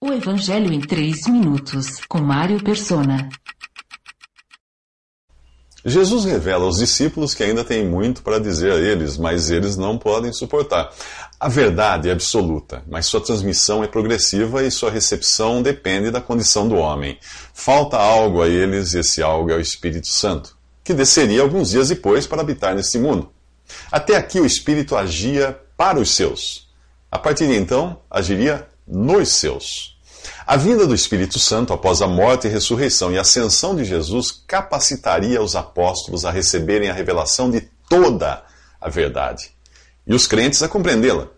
O Evangelho em 3 minutos, com Mário Persona. Jesus revela aos discípulos que ainda tem muito para dizer a eles, mas eles não podem suportar. A verdade é absoluta, mas sua transmissão é progressiva e sua recepção depende da condição do homem. Falta algo a eles, e esse algo é o Espírito Santo, que desceria alguns dias depois para habitar neste mundo. Até aqui o Espírito agia para os seus. A partir de então, agiria nos seus. A vinda do Espírito Santo após a morte ressurreição e ascensão de Jesus capacitaria os apóstolos a receberem a revelação de toda a verdade e os crentes a compreendê-la.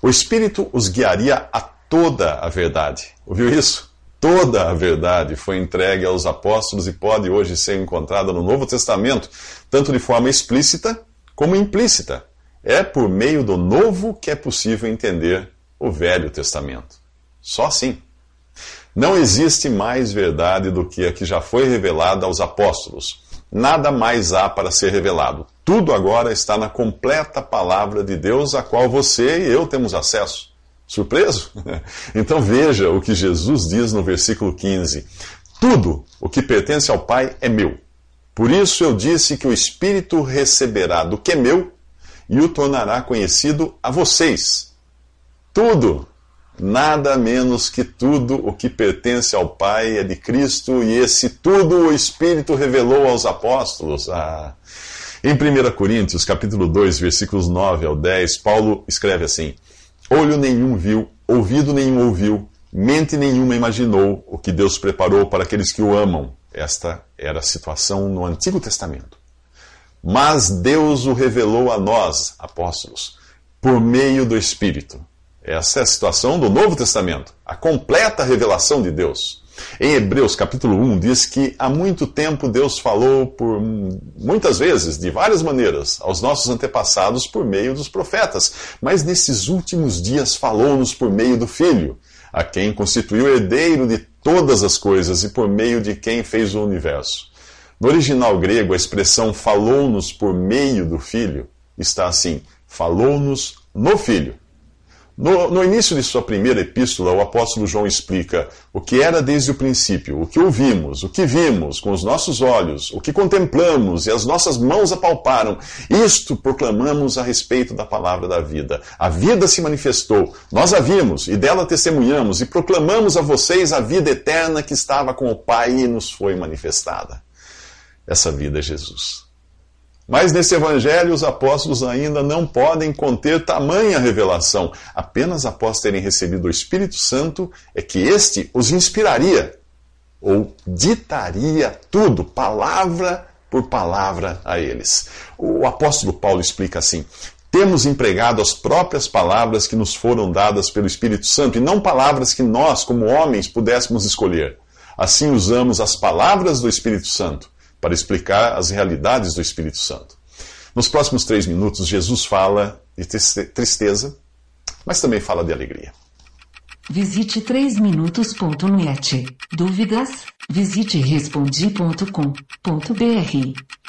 O Espírito os guiaria a toda a verdade. Ouviu isso? Toda a verdade foi entregue aos apóstolos e pode hoje ser encontrada no Novo Testamento, tanto de forma explícita como implícita. É por meio do Novo que é possível entender o Velho Testamento. Só assim. Não existe mais verdade do que a que já foi revelada aos apóstolos. Nada mais há para ser revelado. Tudo agora está na completa palavra de Deus, a qual você e eu temos acesso. Surpreso? Então veja o que Jesus diz no versículo 15: Tudo o que pertence ao Pai é meu. Por isso eu disse que o Espírito receberá do que é meu e o tornará conhecido a vocês. Tudo Nada menos que tudo o que pertence ao Pai é de Cristo, e esse tudo o Espírito revelou aos apóstolos. Ah. Em 1 Coríntios, capítulo 2, versículos 9 ao 10, Paulo escreve assim: Olho nenhum viu, ouvido nenhum ouviu, mente nenhuma imaginou o que Deus preparou para aqueles que o amam. Esta era a situação no Antigo Testamento. Mas Deus o revelou a nós, apóstolos, por meio do Espírito. Essa é a situação do Novo Testamento, a completa revelação de Deus. Em Hebreus capítulo 1 diz que há muito tempo Deus falou por muitas vezes, de várias maneiras, aos nossos antepassados por meio dos profetas, mas nesses últimos dias falou-nos por meio do Filho, a quem constituiu herdeiro de todas as coisas e por meio de quem fez o universo. No original grego, a expressão falou-nos por meio do Filho está assim: falou-nos no Filho. No, no, início de sua primeira epístola, o apóstolo João explica o que era desde o princípio, o que ouvimos, o que vimos com os nossos olhos, o que contemplamos e as nossas mãos apalparam. Isto proclamamos a respeito da palavra da vida. A vida se manifestou, nós a vimos e dela testemunhamos e proclamamos a vocês a vida eterna que estava com o Pai e nos foi manifestada. Essa vida é Jesus. Mas nesse evangelho, os apóstolos ainda não podem conter tamanha revelação. Apenas após terem recebido o Espírito Santo é que este os inspiraria, ou ditaria tudo, palavra por palavra a eles. O apóstolo Paulo explica assim: temos empregado as próprias palavras que nos foram dadas pelo Espírito Santo e não palavras que nós, como homens, pudéssemos escolher. Assim usamos as palavras do Espírito Santo para explicar as realidades do Espírito Santo. Nos próximos três minutos, Jesus fala de tristeza, mas também fala de alegria. Visite 3minutos.net. Dúvidas? Visite respondi.com.br.